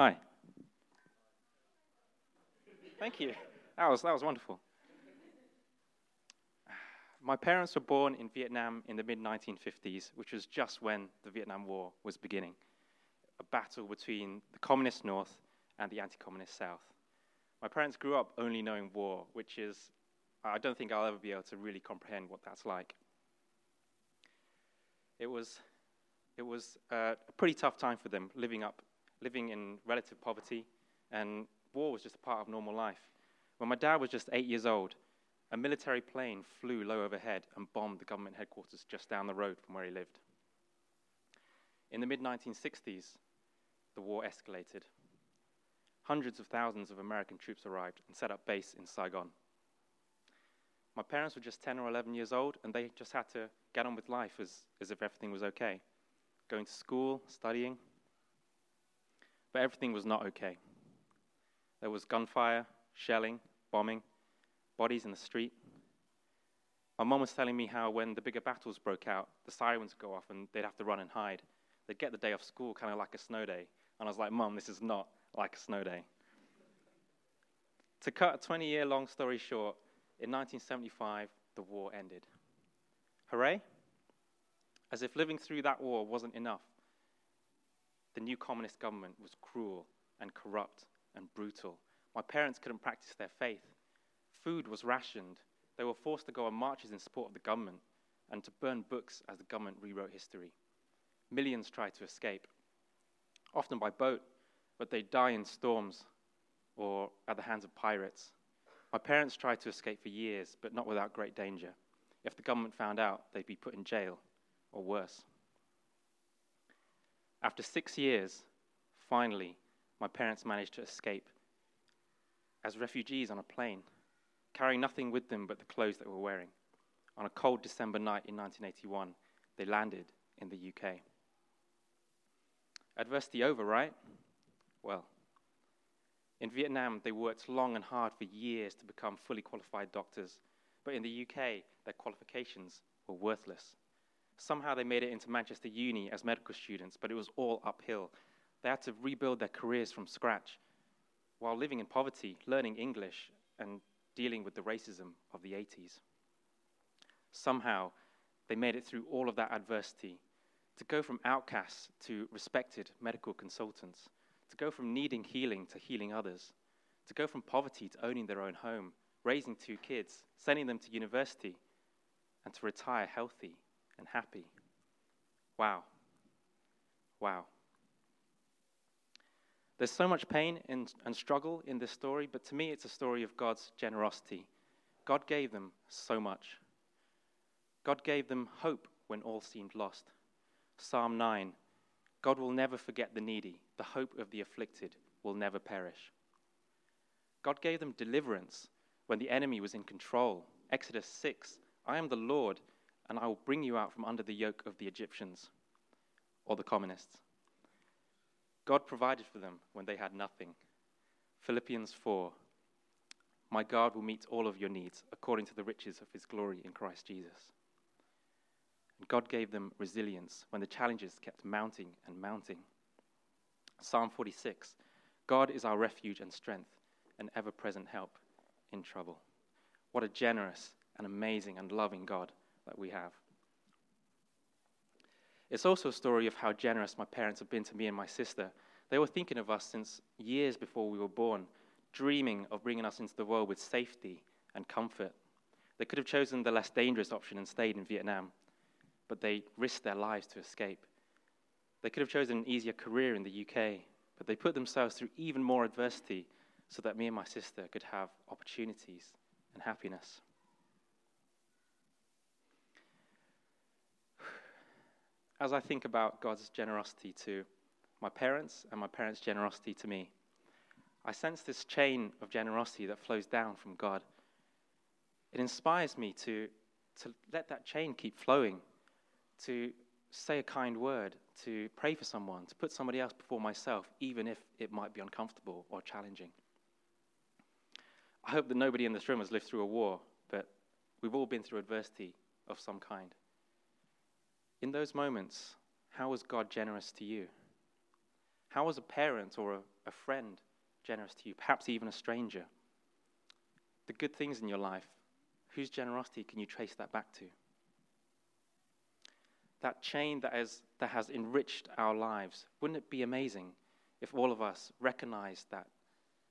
Hi. Thank you. That was, that was wonderful. My parents were born in Vietnam in the mid 1950s, which was just when the Vietnam War was beginning a battle between the communist North and the anti communist South. My parents grew up only knowing war, which is, I don't think I'll ever be able to really comprehend what that's like. It was, it was uh, a pretty tough time for them, living, up, living in relative poverty, and war was just a part of normal life. When my dad was just eight years old, a military plane flew low overhead and bombed the government headquarters just down the road from where he lived. In the mid 1960s, the war escalated. Hundreds of thousands of American troops arrived and set up base in Saigon. My parents were just 10 or 11 years old, and they just had to get on with life as, as if everything was okay. Going to school, studying. But everything was not okay. There was gunfire, shelling, bombing, bodies in the street. My mom was telling me how when the bigger battles broke out, the sirens would go off and they'd have to run and hide. They'd get the day off school kind of like a snow day. And I was like, Mom, this is not like a snow day. To cut a 20 year long story short, in 1975, the war ended. Hooray! As if living through that war wasn't enough, the new communist government was cruel and corrupt and brutal. My parents couldn't practice their faith. Food was rationed. They were forced to go on marches in support of the government and to burn books as the government rewrote history. Millions tried to escape, often by boat, but they die in storms or at the hands of pirates. My parents tried to escape for years, but not without great danger. If the government found out, they'd be put in jail or worse. After six years, finally, my parents managed to escape as refugees on a plane, carrying nothing with them but the clothes they were wearing. On a cold December night in 1981, they landed in the UK. Adversity over, right? Well, in Vietnam, they worked long and hard for years to become fully qualified doctors, but in the UK, their qualifications were worthless. Somehow they made it into Manchester Uni as medical students, but it was all uphill. They had to rebuild their careers from scratch while living in poverty, learning English, and dealing with the racism of the 80s. Somehow, they made it through all of that adversity to go from outcasts to respected medical consultants, to go from needing healing to healing others, to go from poverty to owning their own home, raising two kids, sending them to university, and to retire healthy and happy. Wow. Wow. There's so much pain and, and struggle in this story, but to me, it's a story of God's generosity. God gave them so much. God gave them hope when all seemed lost. Psalm 9 God will never forget the needy, the hope of the afflicted will never perish. God gave them deliverance when the enemy was in control. Exodus 6 I am the Lord, and I will bring you out from under the yoke of the Egyptians or the communists. God provided for them when they had nothing. Philippians 4 My God will meet all of your needs according to the riches of his glory in Christ Jesus. And God gave them resilience when the challenges kept mounting and mounting. Psalm 46 God is our refuge and strength, an ever present help in trouble. What a generous and amazing and loving God that we have. It's also a story of how generous my parents have been to me and my sister. They were thinking of us since years before we were born, dreaming of bringing us into the world with safety and comfort. They could have chosen the less dangerous option and stayed in Vietnam but they risked their lives to escape. They could have chosen an easier career in the UK, but they put themselves through even more adversity so that me and my sister could have opportunities and happiness. As I think about God's generosity to my parents and my parents' generosity to me, I sense this chain of generosity that flows down from God. It inspires me to, to let that chain keep flowing to say a kind word, to pray for someone, to put somebody else before myself, even if it might be uncomfortable or challenging. I hope that nobody in this room has lived through a war, but we've all been through adversity of some kind. In those moments, how was God generous to you? How was a parent or a, a friend generous to you? Perhaps even a stranger. The good things in your life, whose generosity can you trace that back to? That chain that, is, that has enriched our lives, wouldn't it be amazing if all of us recognized that,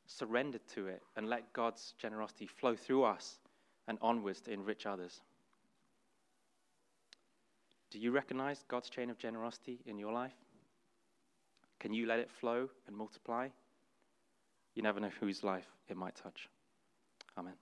surrendered to it, and let God's generosity flow through us and onwards to enrich others? Do you recognize God's chain of generosity in your life? Can you let it flow and multiply? You never know whose life it might touch. Amen.